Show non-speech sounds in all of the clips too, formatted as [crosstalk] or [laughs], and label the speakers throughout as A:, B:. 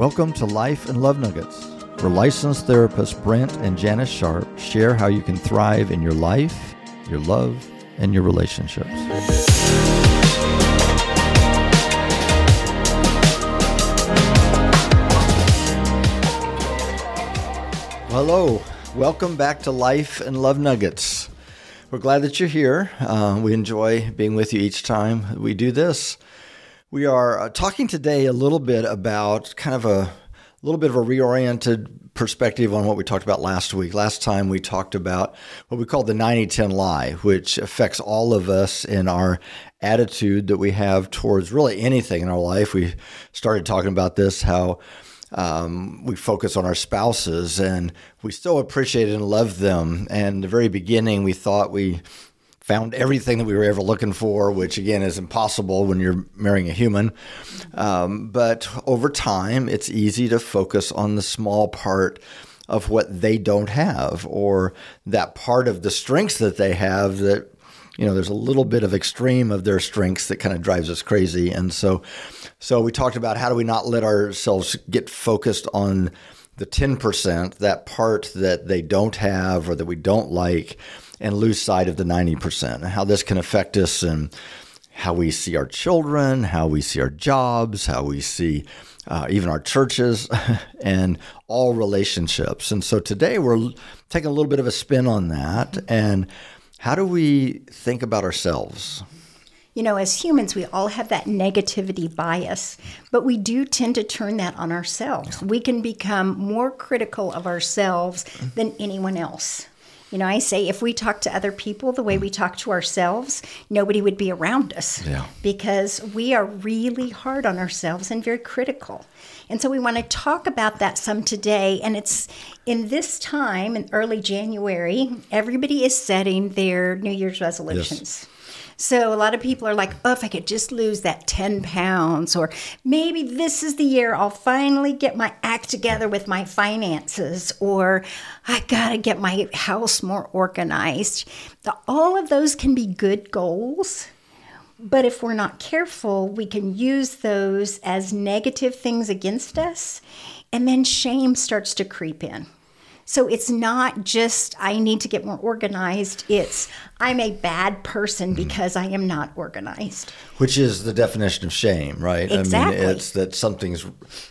A: Welcome to Life and Love Nuggets, where licensed therapists Brent and Janis Sharpe share how you can thrive in your life, your love, and your relationships. Hello, welcome back to Life and Love Nuggets. We're glad that you're here. Uh, we enjoy being with you each time we do this. We are uh, talking today a little bit about kind of a little bit of a reoriented perspective on what we talked about last week. Last time we talked about what we call the 90 10 lie, which affects all of us in our attitude that we have towards really anything in our life. We started talking about this, how um, we focus on our spouses and we still appreciate and love them. And the very beginning, we thought we found everything that we were ever looking for, which again is impossible when you're marrying a human. Um, but over time, it's easy to focus on the small part of what they don't have, or that part of the strengths that they have that, you know, there's a little bit of extreme of their strengths that kind of drives us crazy. And so, so we talked about how do we not let ourselves get focused on the 10%, that part that they don't have or that we don't like and lose sight of the 90%, and how this can affect us and how we see our children, how we see our jobs, how we see uh, even our churches, [laughs] and all relationships. And so today we're taking a little bit of a spin on that. And how do we think about ourselves?
B: You know, as humans, we all have that negativity bias, but we do tend to turn that on ourselves. We can become more critical of ourselves than anyone else. You know, I say if we talk to other people the way we talk to ourselves, nobody would be around us
A: Yeah.
B: because we are really hard on ourselves and very critical. And so we want to talk about that some today. And it's in this time, in early January, everybody is setting their New Year's resolutions. So a lot of people are like, oh, if I could just lose that 10 pounds, or maybe this is the year I'll finally get my act together with my finances, or I gotta get my house more organized. All of those can be good goals. But if we're not careful, we can use those as negative things against us, and then shame starts to creep in. So it's not just I need to get more organized, it's I'm a bad person mm-hmm. because I am not organized.
A: Which is the definition of shame, right?
B: Exactly.
A: I mean, it's that something's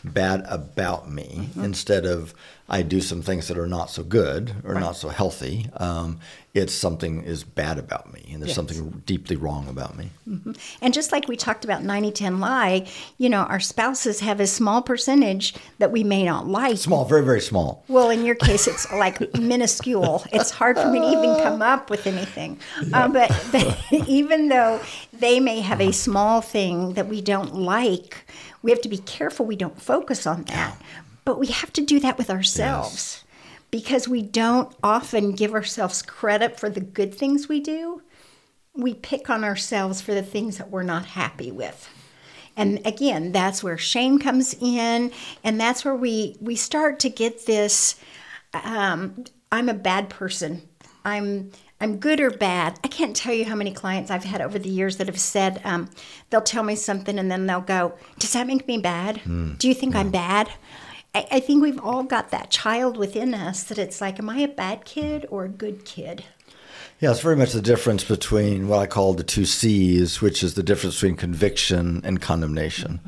A: bad about me mm-hmm. instead of I do some things that are not so good or not so healthy. Um, it's something is bad about me and there's
B: Yes.
A: something deeply wrong about me.
B: And just like we talked about 90 10 lie, you know, our spouses have a small percentage that we may not like.
A: Small, very, very small.
B: Well, in your case, it's like minuscule. It's hard for me to even [laughs] come up with anything. Uh, but, [laughs] but even though they may have a small thing that we don't like, we have to be careful we don't focus on that. But we have to do that with ourselves because we don't often give ourselves credit for the good things we do. We pick on ourselves for the things that we're not happy with. And again, that's where shame comes in, and that's where we we start to get this. Um, I'm a bad person. I'm I'm good or bad. I can't tell you how many clients I've had over the years that have said um, they'll tell me something and then they'll go, "Does that make me bad? Do you think I'm bad?" I, I think we've all got that child within us that it's like, "Am I a bad kid or a good kid?"
A: Yeah, it's very much the difference between what I call the two C's, which is the difference between conviction and condemnation.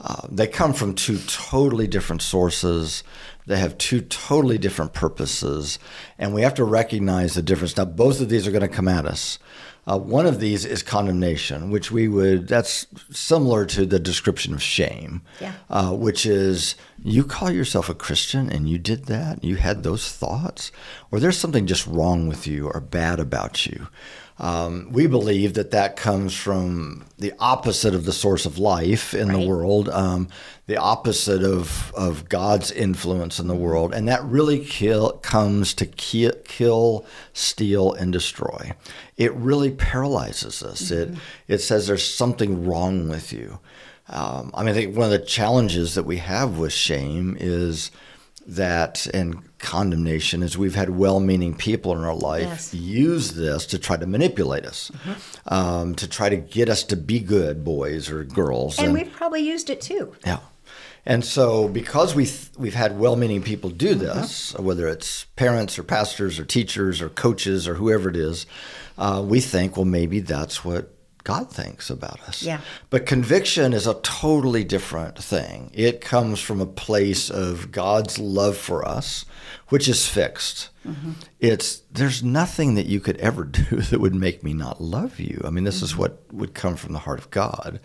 A: Uh, they come from two totally different sources. They have two totally different purposes, and we have to recognize the difference. Now, both of these are going to come at us. Uh, one of these is condemnation, which we would, that's similar to the description of shame,
B: Yeah.
A: uh, which is you call yourself a Christian and you did that, you had those thoughts, or there's something just wrong with you or bad about you. Um, we believe that that comes from the opposite of the source of life in the world, um, the opposite of, of God's influence in the world. And that really kill, comes to ki- kill, steal, and destroy. It really paralyzes us. It, it says there's something wrong with you. Um, I mean, I think one of the challenges that we have with shame is that and condemnation is we've had well-meaning people in our life
B: Yes.
A: use this to try to manipulate us, um, to try to get us to be good boys or girls.
B: And we've probably used it too.
A: Yeah. And so, because we th- we've had well-meaning people do this, mm-hmm. whether it's parents or pastors or teachers or coaches or whoever it is, uh, we think, well, maybe that's what God thinks about us.
B: Yeah.
A: But conviction is a totally different thing. It comes from a place of God's love for us, which is fixed. Mm-hmm. It's there's nothing that you could ever [laughs] do that would make me not love you. I mean, this mm-hmm. is what would come from the heart of God,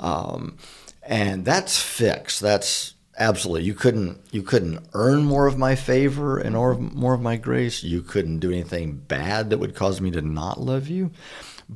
A: um, and that's fixed. That's absolutely you couldn't you couldn't earn more of my favor and or more of my grace. You couldn't do anything bad that would cause me to not love you.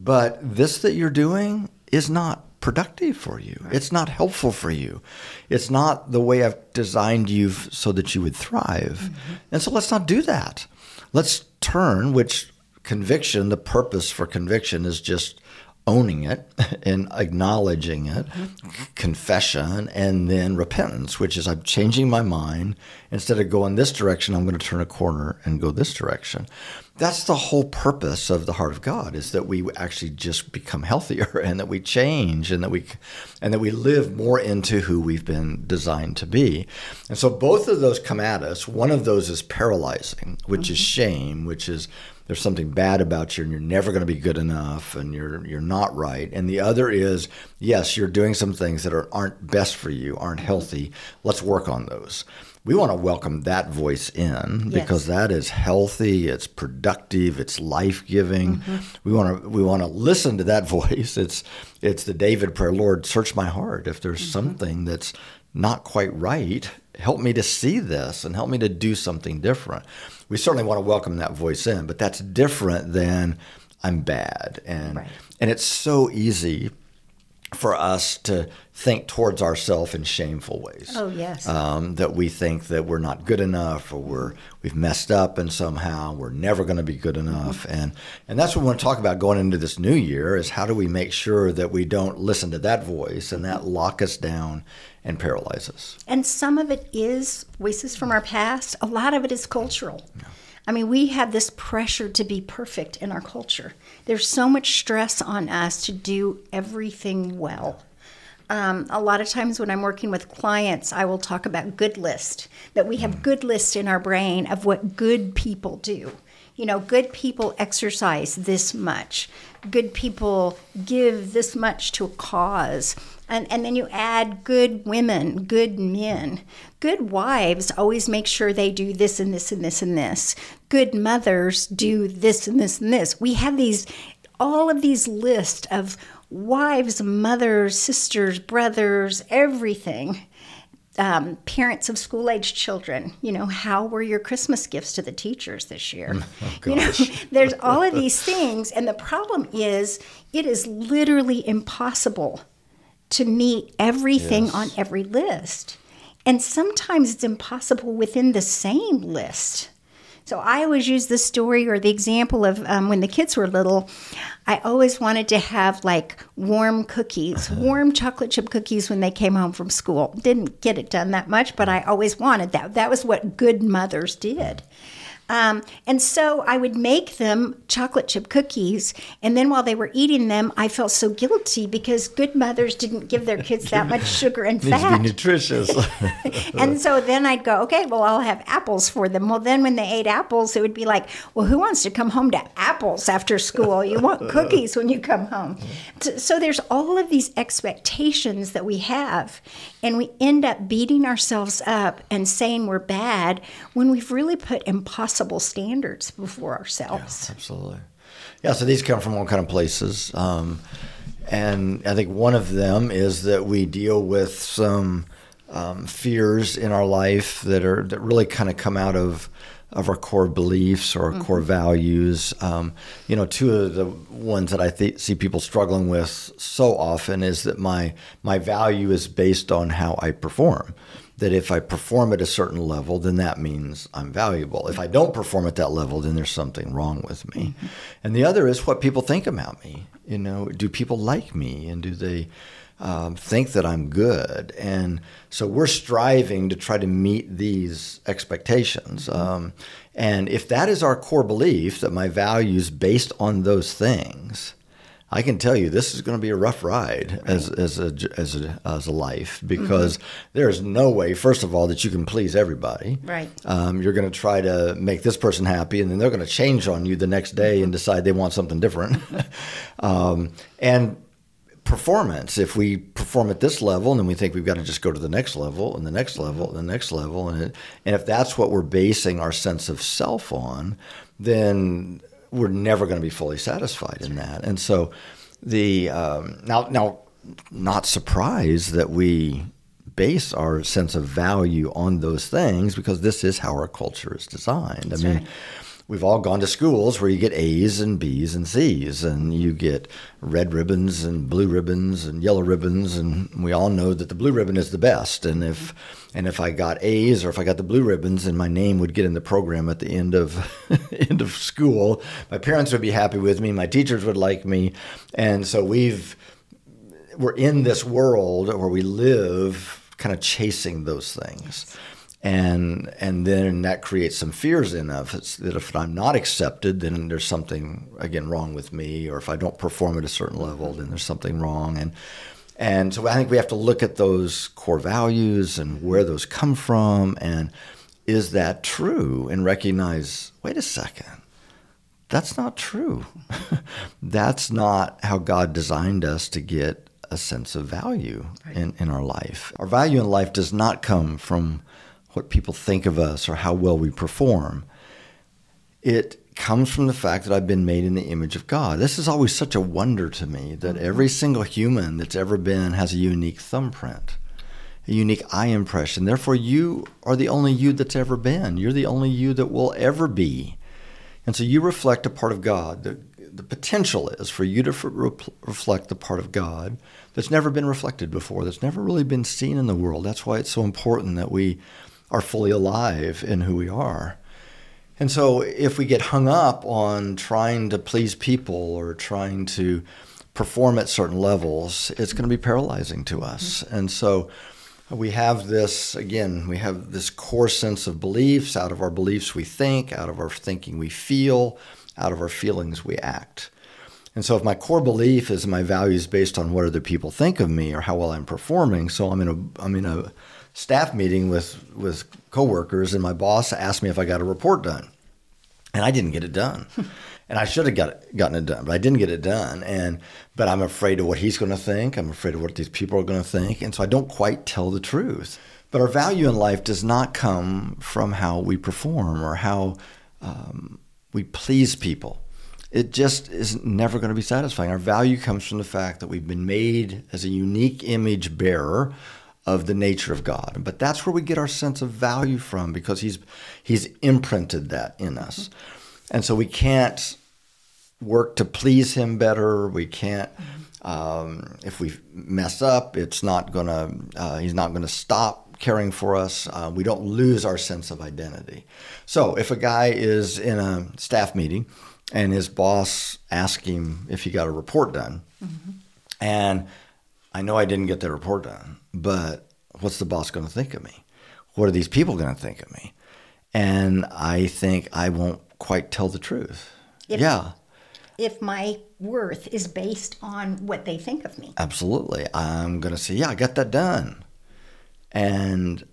A: But this that you're doing is not productive for you. Right. It's not helpful for you. It's not the way I've designed you so that you would thrive. Mm-hmm. And so let's not do that. Let's turn, which conviction, the purpose for conviction is just owning it [laughs] and acknowledging it, mm-hmm. confession, and then repentance, which is I'm changing my mind. Instead of going this direction, I'm going to turn a corner and go this direction. That's the whole purpose of the heart of God is that we actually just become healthier [laughs] and that we change and that we and that we live more into who we've been designed to be. And so both of those come at us. One of those is paralyzing, which mm-hmm. is shame, which is there's something bad about you and you're never going to be good enough and you're you're not right. And the other is yes, you're doing some things that are, aren't best for you, aren't healthy. Let's work on those. We want to welcome that voice in because yes. that is healthy, it's productive, it's life-giving. Mm-hmm. We want to we want to listen to that [laughs] voice. It's it's the David prayer, Lord, search my heart if there's mm-hmm. something that's not quite right help me to see this and help me to do something different. We certainly want to welcome that voice in, but that's different than I'm bad. And right. and it's so easy for us to think towards ourselves in shameful ways.
B: Oh yes.
A: Um, that we think that we're not good enough, or we're we've messed up, and somehow we're never going to be good enough. Mm-hmm. And and that's what we want to talk about going into this new year is how do we make sure that we don't listen to that voice and that lock us down and paralyze us.
B: And some of it is voices from our past. A lot of it is cultural. Yeah. I mean, we have this pressure to be perfect in our culture. There's so much stress on us to do everything well. Um, a lot of times when I'm working with clients, I will talk about good list, that we have good lists in our brain of what good people do. You know, good people exercise this much, good people give this much to a cause and, and then you add good women, good men. Good wives always make sure they do this and this and this and this. Good mothers do this and this and this. We have these, all of these lists of wives, mothers, sisters, brothers, everything. Um, parents of school age children, you know, how were your Christmas gifts to the teachers this year? [laughs] Oh, you know, [laughs] there's all of these things, and the problem is it is literally impossible to meet everything yes. on every list. And sometimes it's impossible within the same list. So I always use the story or the example of um, when the kids were little. I always wanted to have like warm cookies, uh-huh. warm chocolate chip cookies when they came home from school. Didn't get it done that much, but I always wanted that. That was what good mothers did. Um, and so I would make them chocolate chip cookies. And then while they were eating them, I felt so guilty because good mothers didn't give their kids that [laughs] much sugar and
A: Needs
B: fat.
A: To be nutritious. [laughs] [laughs]
B: and so then I'd go, okay, well, I'll have apples for them. Well, then when they ate apples, it would be like, well, who wants to come home to apples after school? You want cookies when you come home. So there's all of these expectations that we have. And we end up beating ourselves up and saying we're bad when we've really put impossible impossible standards before ourselves.
A: Yeah, absolutely. Yeah, so these come from all kind of places. Um, and I think one of them is that we deal with some um, fears in our life that are that really kind of come out of of our core beliefs or mm-hmm. core values. Um, you know, two of the ones that I th- see people struggling with so often is that my my value is based on how I perform that if I perform at a certain level, then that means I'm valuable. If I don't perform at that level, then there's something wrong with me. Mm-hmm. And the other is what people think about me. You know, do people like me and do they um, think that I'm good? And so we're striving to try to meet these expectations. Mm-hmm. Um, and if that is our core belief that my value is based on those things, I can tell you this is going to be a rough ride right. as as a as a as a life because mm-hmm. there's no way, first of all, that you can please everybody.
B: Right.
A: Um, you're going to try to make this person happy, and then they're going to change on you the next day and decide they want something different. [laughs] um, and performance, if we perform at this level, and then we think we've got to just go to the next level and the next level and the next level, and it, and if that's what we're basing our sense of self on, then we're never going to be fully satisfied in that. And so the um, now now not surprised that we base our sense of value on those things because this is how our culture is designed. That's I mean. Right. We've all gone to schools where you get A's and B's and C's, and you get red ribbons and blue ribbons and yellow ribbons, and we all know that the blue ribbon is the best. And if and if I got A's or if I got the blue ribbons, and my name would get in the program at the end of [laughs] end of school, my parents would be happy with me, my teachers would like me, and so we've we're in this world where we live kind of chasing those things. And and then that creates some fears in us that if I'm not accepted, then there's something again wrong with me, or if I don't perform at a certain level, then there's something wrong. And and so I think we have to look at those core values and where those come from. And is that true? And recognize wait a second. That's not true. [laughs] That's not how god designed us to get a sense of value right. in, in our life. Our value in life does not come from what people think of us or how well we perform it comes from the fact that I've been made in the image of God. This is always such a wonder to me that mm-hmm. every single human that's ever been has a unique thumbprint, a unique eye impression. Therefore, you are the only you that's ever been. You're the only you that will ever be. And so you reflect a part of God. The, the potential is for you to re- reflect the part of God that's never been reflected before, that's never really been seen in the world. That's why it's so important that we are fully alive in who we are. And so if we get hung up on trying to please people or trying to perform at certain levels, it's going to be paralyzing to us. Mm-hmm. And so we have this, again, we have this core sense of beliefs. Out of our beliefs, we think. Out of our thinking, we feel. Out of our feelings, we act. And so if my core belief is my values based on what other people think of me or how well I'm performing, so I'm in a, I'm in a, staff meeting with with coworkers, and my boss asked me if I got a report done, and I didn't get it done. [laughs] and I should have got it, gotten it done, but I didn't get it done. And but I'm afraid of what he's going to think. I'm afraid of what these people are going to think, and so I don't quite tell the truth. But our value in life does not come from how we perform or how um, we please people. It just is never going to be satisfying. Our value comes from the fact that we've been made as a unique image bearer of the nature of God. But that's where we get our sense of value from because he's he's imprinted that in us. And so we can't work to please him better. We can't um, if we mess up, it's not gonna uh, he's not gonna stop caring for us. Uh, we don't lose our sense of identity. So if a guy is in a staff meeting and his boss asks him if he got a report done, mm-hmm. and I know I didn't get the report done but what's the boss going to think of me? What are these people going to think of me? And I think I won't quite tell the truth. If, yeah.
B: If my worth is based on what they think of me.
A: Absolutely. I'm going to say, yeah, I got that done. And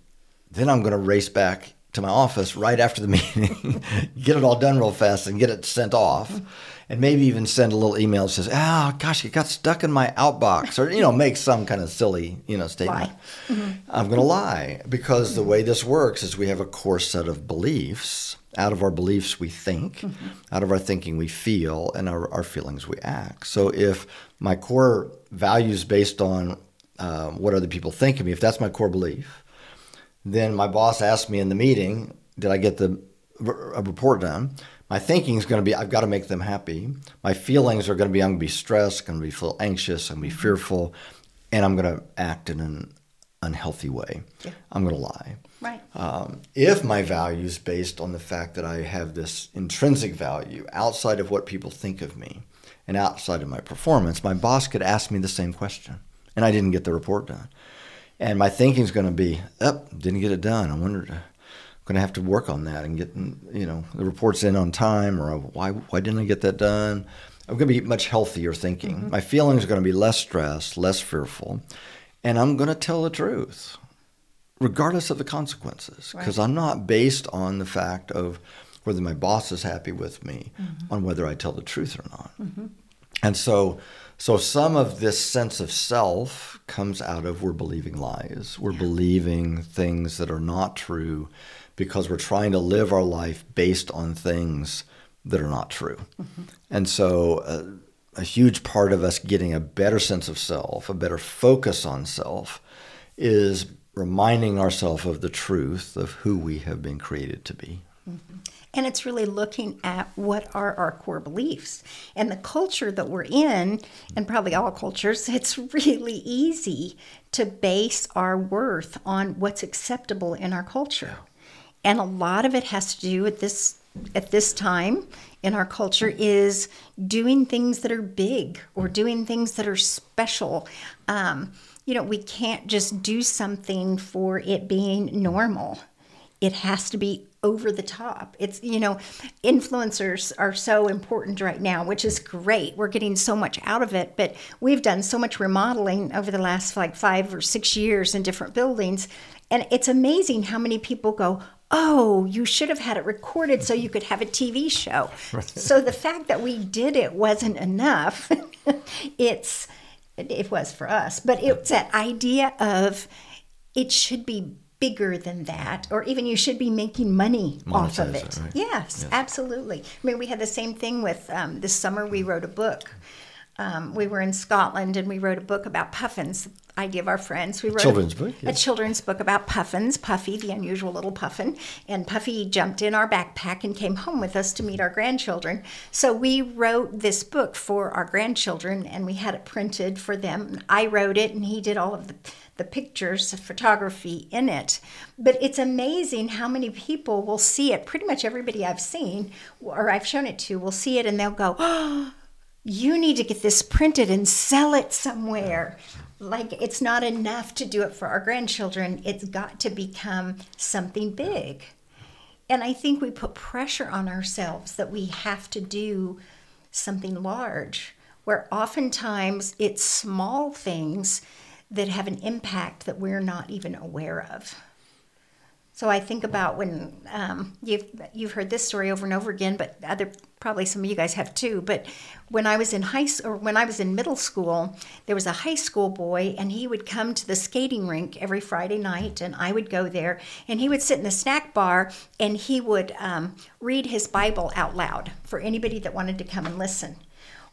A: then I'm going to race back to my office right after the [laughs] meeting, get it all done real fast and get it sent off and maybe even send a little email that says, "Oh gosh, it got stuck in my outbox," or you know, make some kind of silly you know statement. Mm-hmm. I'm going to lie because the way this works is we have a core set of beliefs. Out of our beliefs, we think. Mm-hmm. Out of our thinking, we feel, and our, our feelings, we act. So if my core values based on uh, what other people think of me, if that's my core belief, then my boss asked me in the meeting, "Did I get the a report done?" My thinking is going to be I've got to make them happy. My feelings are going to be I'm going to be stressed, going to be feel anxious, I'm going to be fearful, and I'm going to act in an unhealthy way. Yeah. I'm going to lie.
B: Right.
A: Um, if my value is based on the fact that I have this intrinsic value outside of what people think of me and outside of my performance, my boss could ask me the same question, and I didn't get the report done. And my thinking is going to be, up, oh, didn't get it done. I wondered going to have to work on that and get you know the reports in on time or why why didn't I get that done? I'm going to be much healthier thinking. Mm-hmm. My feelings are going to be less stressed, less fearful, and I'm going to tell the truth, regardless of the consequences, because right. I'm not based on the fact of whether my boss is happy with me, mm-hmm. on whether I tell the truth or not. Mm-hmm. And so, so some of this sense of self comes out of we're believing lies. We're yeah. believing things that are not true because we're trying to live our life based on things that are not true. Mm-hmm. And so uh, a huge part of us getting a better sense of self, a better focus on self, is reminding ourselves of the truth of who we have been created to be.
B: Mm-hmm. And it's really looking at what are our core beliefs. And the culture that we're in, and probably all cultures, [laughs] it's really easy to base our worth on what's acceptable in our culture. And a lot of it has to do with this at this time in our culture is doing things that are big or doing things that are special. Um, you know, we can't just do something for it being normal. It has to be over the top. It's, you know, influencers are so important right now, which is great. We're getting so much out of it, but we've done so much remodeling over the last like five or six years in different buildings. And it's amazing how many people go, oh, you should have had it recorded so you could have a TV show. [laughs] Right. So the fact that we did it wasn't enough. [laughs] it's it was for us, but it's that idea of it should be bigger than that, or even you should be making money Monetize off of it. it right? yes, yes, absolutely. I mean, we had the same thing with um, this summer. We wrote a book. Um, we were in Scotland and we wrote a book about puffins, idea of our friends. We wrote
A: children's
B: a,
A: book,
B: yes. a children's book about puffins, Puffy, the unusual little puffin, and Puffy jumped in our backpack and came home with us to meet our grandchildren. So we wrote this book for our grandchildren, and we had it printed for them. I wrote it, and he did all of the the pictures, the photography in it. But it's amazing how many people will see it. Pretty much everybody I've seen or I've shown it to will see it and they'll go, oh, [gasps] you need to get this printed and sell it somewhere. Like it's not enough to do it for our grandchildren, it's got to become something big. And I think we put pressure on ourselves that we have to do something large, where oftentimes it's small things that have an impact that we're not even aware of. So I think about when um, you've you've heard this story over and over again, but other probably some of you guys have too. But when I was in high or when I was in middle school, there was a high school boy, and he would come to the skating rink every Friday night, and I would go there, and he would sit in the snack bar, and he would um, read his Bible out loud for anybody that wanted to come and listen.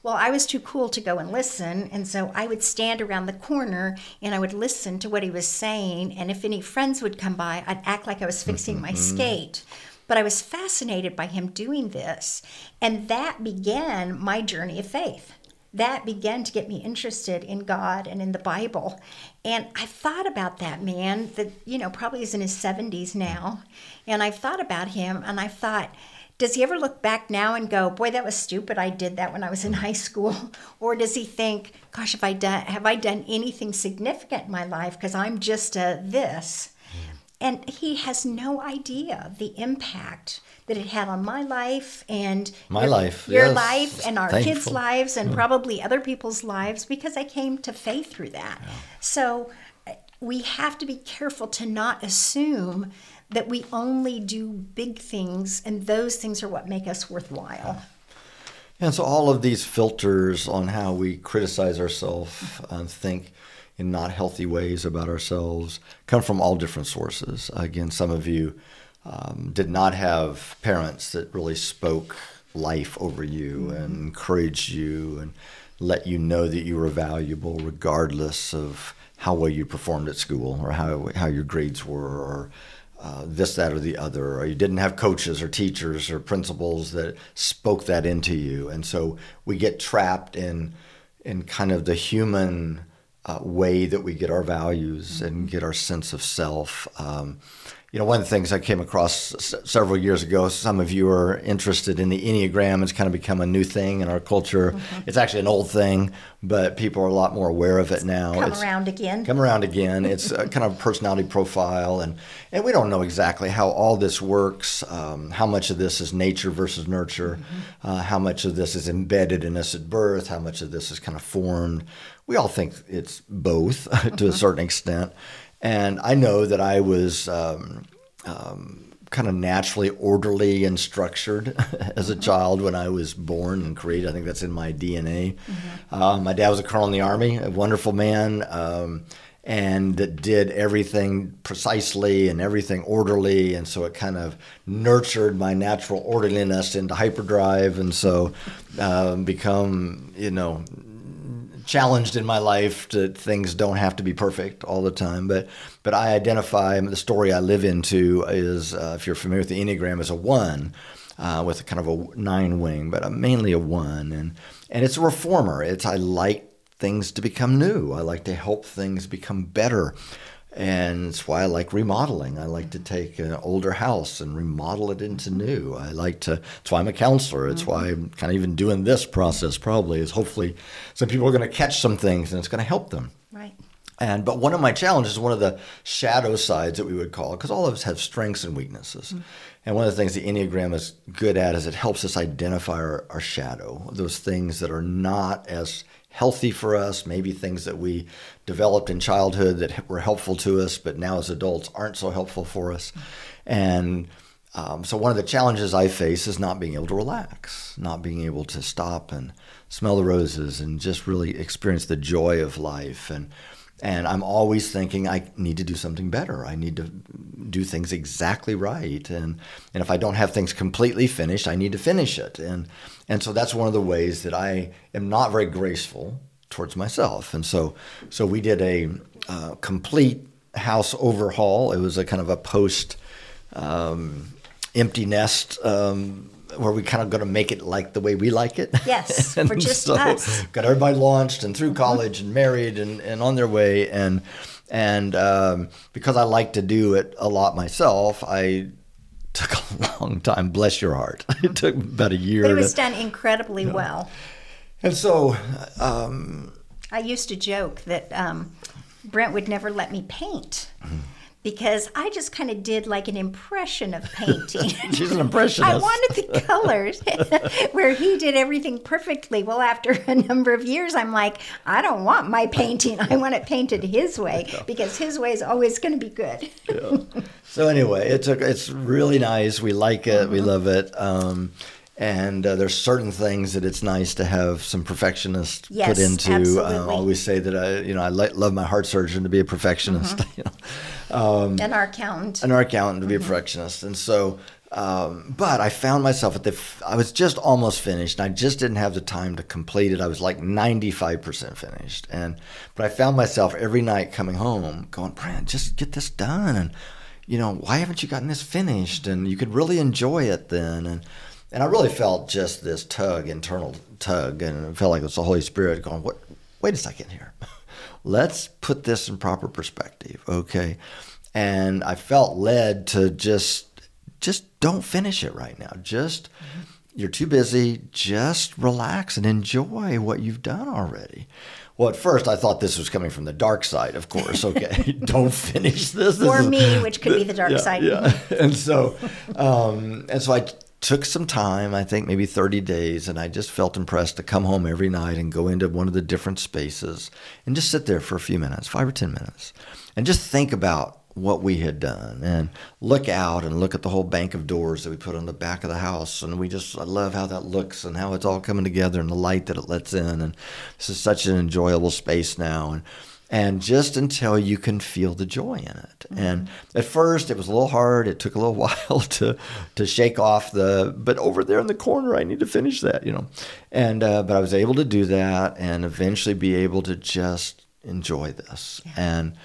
B: Well, I was too cool to go and listen, and so I would stand around the corner and I would listen to what he was saying. And if any friends would come by, I'd act like I was fixing mm-hmm. my skate. But I was fascinated by him doing this, and that began my journey of faith that began to get me interested in God and in the Bible. And I thought about that man that, you know, probably is in his 70s now. And I've thought about him and I thought, does he ever look back now and go, "Boy, that was stupid. I did that when I was in high school," [laughs] or does he think, "Gosh, have I done have I done anything significant in my life because I'm just a this?" And he has no idea the impact that it had on my life and
A: my your, life,
B: your yes. life, and our Thankful. kids' lives, and mm. probably other people's lives because I came to faith through that. Yeah. So uh, we have to be careful to not assume that we only do big things and those things are what make us worthwhile.
A: And so all of these filters on how we criticize ourselves and think in not healthy ways about ourselves come from all different sources. Again, some of you um, did not have parents that really spoke life over you mm-hmm. and encouraged you and let you know that you were valuable regardless of how well you performed at school or how, how your grades were or uh, this, that, or the other, or you didn't have coaches or teachers or principals that spoke that into you, and so we get trapped in in kind of the human uh, way that we get our values mm-hmm. and get our sense of self. Um, you know, one of the things I came across s- several years ago, some of you are interested in the Enneagram. It's kind of become a new thing in our culture. Mm-hmm. It's actually an old thing, but people are a lot more aware of it now.
B: Come
A: it's
B: around again.
A: Come around again. It's a kind of a personality profile, and, and we don't know exactly how all this works, um, how much of this is nature versus nurture, mm-hmm. uh, how much of this is embedded in us at birth, how much of this is kind of formed. We all think it's both [laughs] to mm-hmm. a certain extent. And I know that I was um, um, kind of naturally orderly and structured [laughs] as a child when I was born and created. I think that's in my DNA. Mm-hmm. Uh, my dad was a colonel in the army, a wonderful man. Um, and did everything precisely and everything orderly, and so it kind of nurtured my natural orderliness into hyperdrive, and so um, become you know challenged in my life that things don't have to be perfect all the time. But but I identify the story I live into is uh, if you're familiar with the Enneagram as a one. Uh, with a kind of a nine wing, but a, mainly a one, and and it's a reformer. It's I like things to become new. I like to help things become better. And it's why I like remodeling. I like to take an older house and remodel it into new. I like to, it's why I'm a counselor. It's mm-hmm. why I'm kind of even doing this process probably is hopefully some people are going to catch some things and it's going to help them.
B: Right.
A: And, but one of my challenges, one of the shadow sides that we would call, because all of us have strengths and weaknesses. Mm-hmm. And one of the things the Enneagram is good at is it helps us identify our, our shadow, those things that are not as healthy for us, maybe things that we developed in childhood that were helpful to us, but now as adults aren't so helpful for us. And um, so, one of the challenges I face is not being able to relax, not being able to stop and smell the roses and just really experience the joy of life. And and I'm always thinking I need to do something better. I need to do things exactly right. And and if I don't have things completely finished, I need to finish it. And and so that's one of the ways that I am not very graceful towards myself. And so so we did a uh, complete house overhaul. It was a kind of a post um, empty nest um, where we kind of going to make it like the way we like it.
B: Yes, [laughs] for just so us.
A: Got everybody launched and through college and married and, and on their way. And and um, because I like to do it a lot myself, I took [laughs] a long time. Bless your heart. [laughs] It took about a year.
B: It was to, done incredibly you know. well.
A: And so, um,
B: I used to joke that um, Brent would never let me paint. Mm-hmm because I just kind of did like an impression of painting. [laughs]
A: She's an impressionist.
B: I wanted the colors [laughs] where he did everything perfectly. Well, after a number of years, I'm like, I don't want my painting. I want it painted his way [laughs] because his way is always going to be good.
A: yeah. So anyway, it's a, it's really nice. We like it. Mm-hmm. We love it. Um, and uh, there's certain things that it's nice to have some perfectionist
B: yes,
A: put into. Uh, I always say that I, you know, I love my heart surgeon to be a perfectionist. Mm-hmm. [laughs] You know?
B: Um, and our accountant.
A: And our accountant to be mm-hmm. a perfectionist. And so, um, but I found myself at the, I was just almost finished. And I just didn't have the time to complete it. I was like 95% finished. And, but I found myself every night coming home going, Brent, just get this done. And, you know, why haven't you gotten this finished? And you could really enjoy it then. And, and I really felt just this tug, internal tug, and it felt like it was the Holy Spirit going, "What? Wait a second here." [laughs] let's put this in proper perspective, okay? And I felt led to just just don't finish it right now. Just mm-hmm. you're too busy. Just relax and enjoy what you've done already. Well, at first I thought this was coming from the dark side, of course. Okay, [laughs] [laughs] don't finish this.
B: this or me, which could be the dark
A: yeah,
B: side.
A: Yeah, and so, um, and so I took some time, I think maybe 30 days, and I just felt impressed to come home every night and go into one of the different spaces and just sit there for a few minutes, five or 10 minutes, and just think about what we had done and look out and look at the whole bank of doors that we put on the back of the house. And we just, I love how that looks and how it's all coming together and the light that it lets in. And this is such an enjoyable space now. And and just until you can feel the joy in it. Mm-hmm. And at first, it was a little hard. It took a little [laughs] while to to shake off the. But over there in the corner, I need to finish that, you know. And uh, but I was able to do that, and eventually be able to just enjoy this. Yeah. And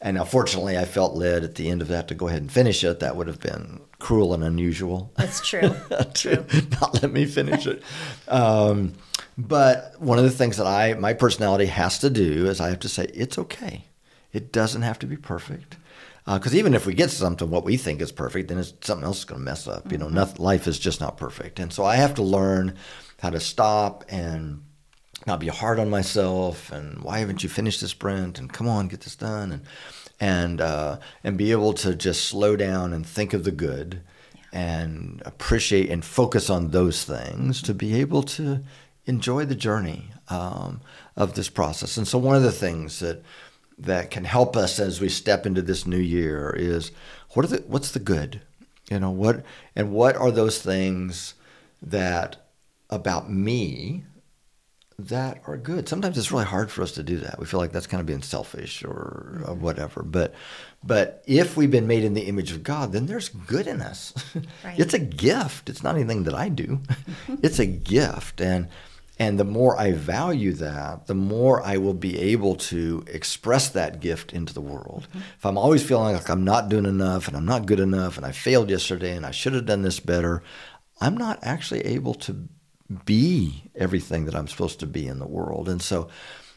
A: and now, fortunately, I felt led at the end of that to go ahead and finish it. That would have been cruel and unusual.
B: That's true. [laughs]
A: to not let me finish it. Um, but one of the things that I, my personality has to do is I have to say, it's okay. It doesn't have to be perfect. Because uh, even if we get something what we think is perfect, then it's, something else is going to mess up. Mm-hmm. You know, mm-hmm. nothing, life is just not perfect, and so I have to learn how to stop and not be hard on myself. And why haven't you finished this Brent? And come on, get this done. And and uh, and be able to just slow down and think of the good, yeah. and appreciate and focus on those things to be able to enjoy the journey um, of this process. And so one of the things that that can help us as we step into this new year is what are the what's the good? You know what and what are those things that about me that are good? Sometimes it's really hard for us to do that. We feel like that's kind of being selfish or, or whatever. But but if we've been made in the image of god then there's good in us. [laughs] Right. it's a gift. It's not anything that i do. [laughs] It's a gift. And and the more I value that, the more I will be able to express that gift into the world. Mm-hmm. If I'm always feeling like I'm not doing enough and I'm not good enough and I failed yesterday and I should have done this better, I'm not actually able to be everything that I'm supposed to be in the world. And so,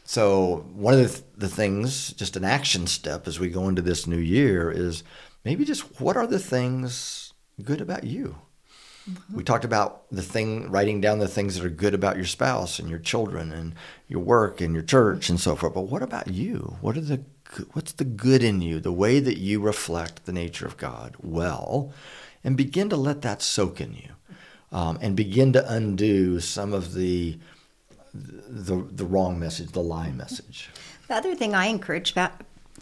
A: so one of the, th- the things, just an action step as we go into this new year, is maybe just what are the things good about you? Mm-hmm. We talked about the thing, writing down the things that are good about your spouse and your children and your work and your church and so forth. But what about you? What are the what's the good in you? The way that you reflect the nature of God well, and begin to let that soak in you, um, and begin to undo some of the the the wrong message, the lie message.
B: The other thing I encourage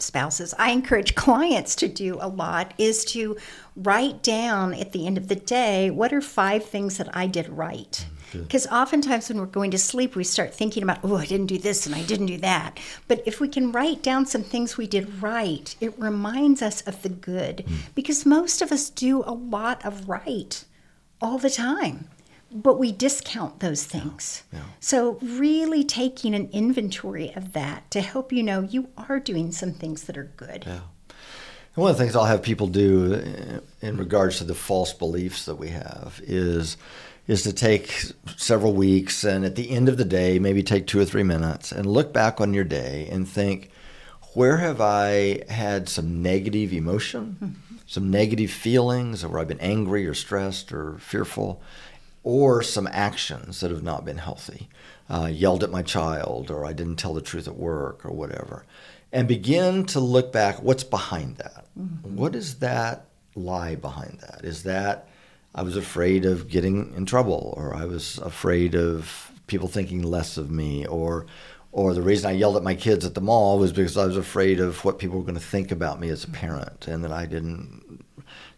B: spouses, I encourage clients to do a lot is to write down at the end of the day what are five things that I did right. Because oftentimes when we're going to sleep, we start thinking about, oh, I didn't do this and I didn't do that. But if we can write down some things we did right, it reminds us of the good. Mm. Because most of us do a lot of right all the time but we discount those things. Yeah, yeah. So, really taking an inventory of that to help you know you are doing some things that are good.
A: Yeah. And one of the things I'll have people do in regards to the false beliefs that we have is is to take several weeks and at the end of the day, maybe take two or three minutes and look back on your day and think, where have I had some negative emotion, mm-hmm. some negative feelings, or I've been angry or stressed or fearful? Or some actions that have not been healthy. Uh, yelled at my child, or I didn't tell the truth at work, or whatever. And begin to look back what's behind that? Mm-hmm. What is that lie behind that? Is that I was afraid of getting in trouble, or I was afraid of people thinking less of me, or or the reason I yelled at my kids at the mall was because I was afraid of what people were going to think about me as a parent, and that I didn't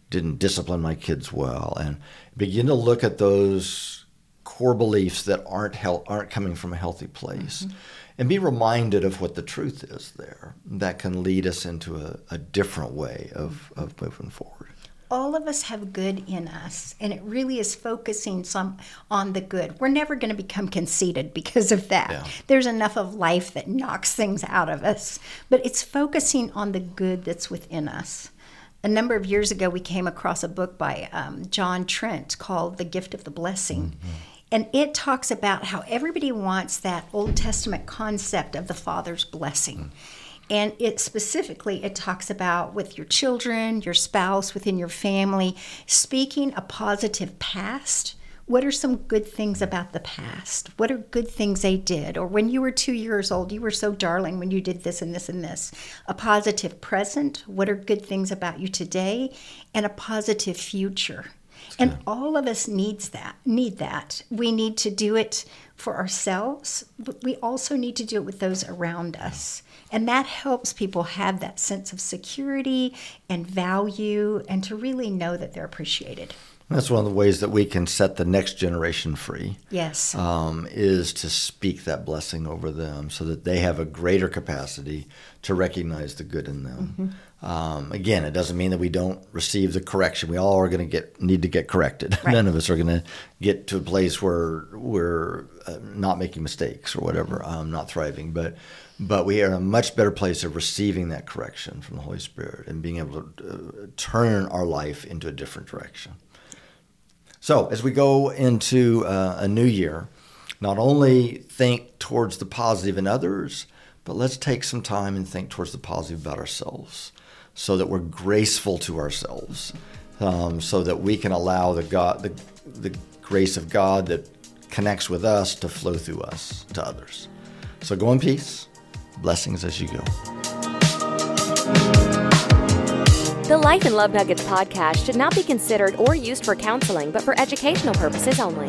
A: didn't discipline my kids well, and begin to look at those core beliefs that aren't hel- aren't coming from a healthy place, mm-hmm. and be reminded of what the truth is there that can lead us into a, a different way of, of moving forward.
B: All of us have good in us and it really is focusing some on the good. We're never going to become conceited because of that. Yeah. there's enough of life that knocks things out of us but it's focusing on the good that's within us a number of years ago, we came across a book by um, John Trent called The Gift of the Blessing. Mm-hmm. And it talks about how everybody wants that Old Testament concept of the Father's blessing. Mm-hmm. And it specifically it talks about with your children, your spouse, within your family, speaking a positive past what are some good things about the past? What are good things they did? Or when you were two years old, you were so darling when you did this and this and this. A positive present. What are good things about you today? And a positive future. And all of us needs that. Need that. We need to do it for ourselves, but we also need to do it with those around us. And that helps people have that sense of security and value and to really know that they're appreciated.
A: That's one of the ways that we can set the next generation free.
B: Yes.
A: Um, is to speak that blessing over them so that they have a greater capacity to recognize the good in them. Mm-hmm. Um, again, it doesn't mean that we don't receive the correction. We all are going to get need to get corrected. [laughs] Right. None of us are going to get to a place where we're uh, not making mistakes or whatever, um, not thriving. But but we are in a much better place of receiving that correction from the Holy Spirit and being able to uh, turn our life into a different direction. So, as we go into uh, a new year, not only think towards the positive in others, but let's take some time and think towards the positive about ourselves so that we're graceful to ourselves, um, so that we can allow the God, the, the grace of God that connects with us to flow through us to others. So go in peace. Blessings as you go.
C: The Life and Love Nuggets podcast should not be considered or used for counseling, but for educational purposes only.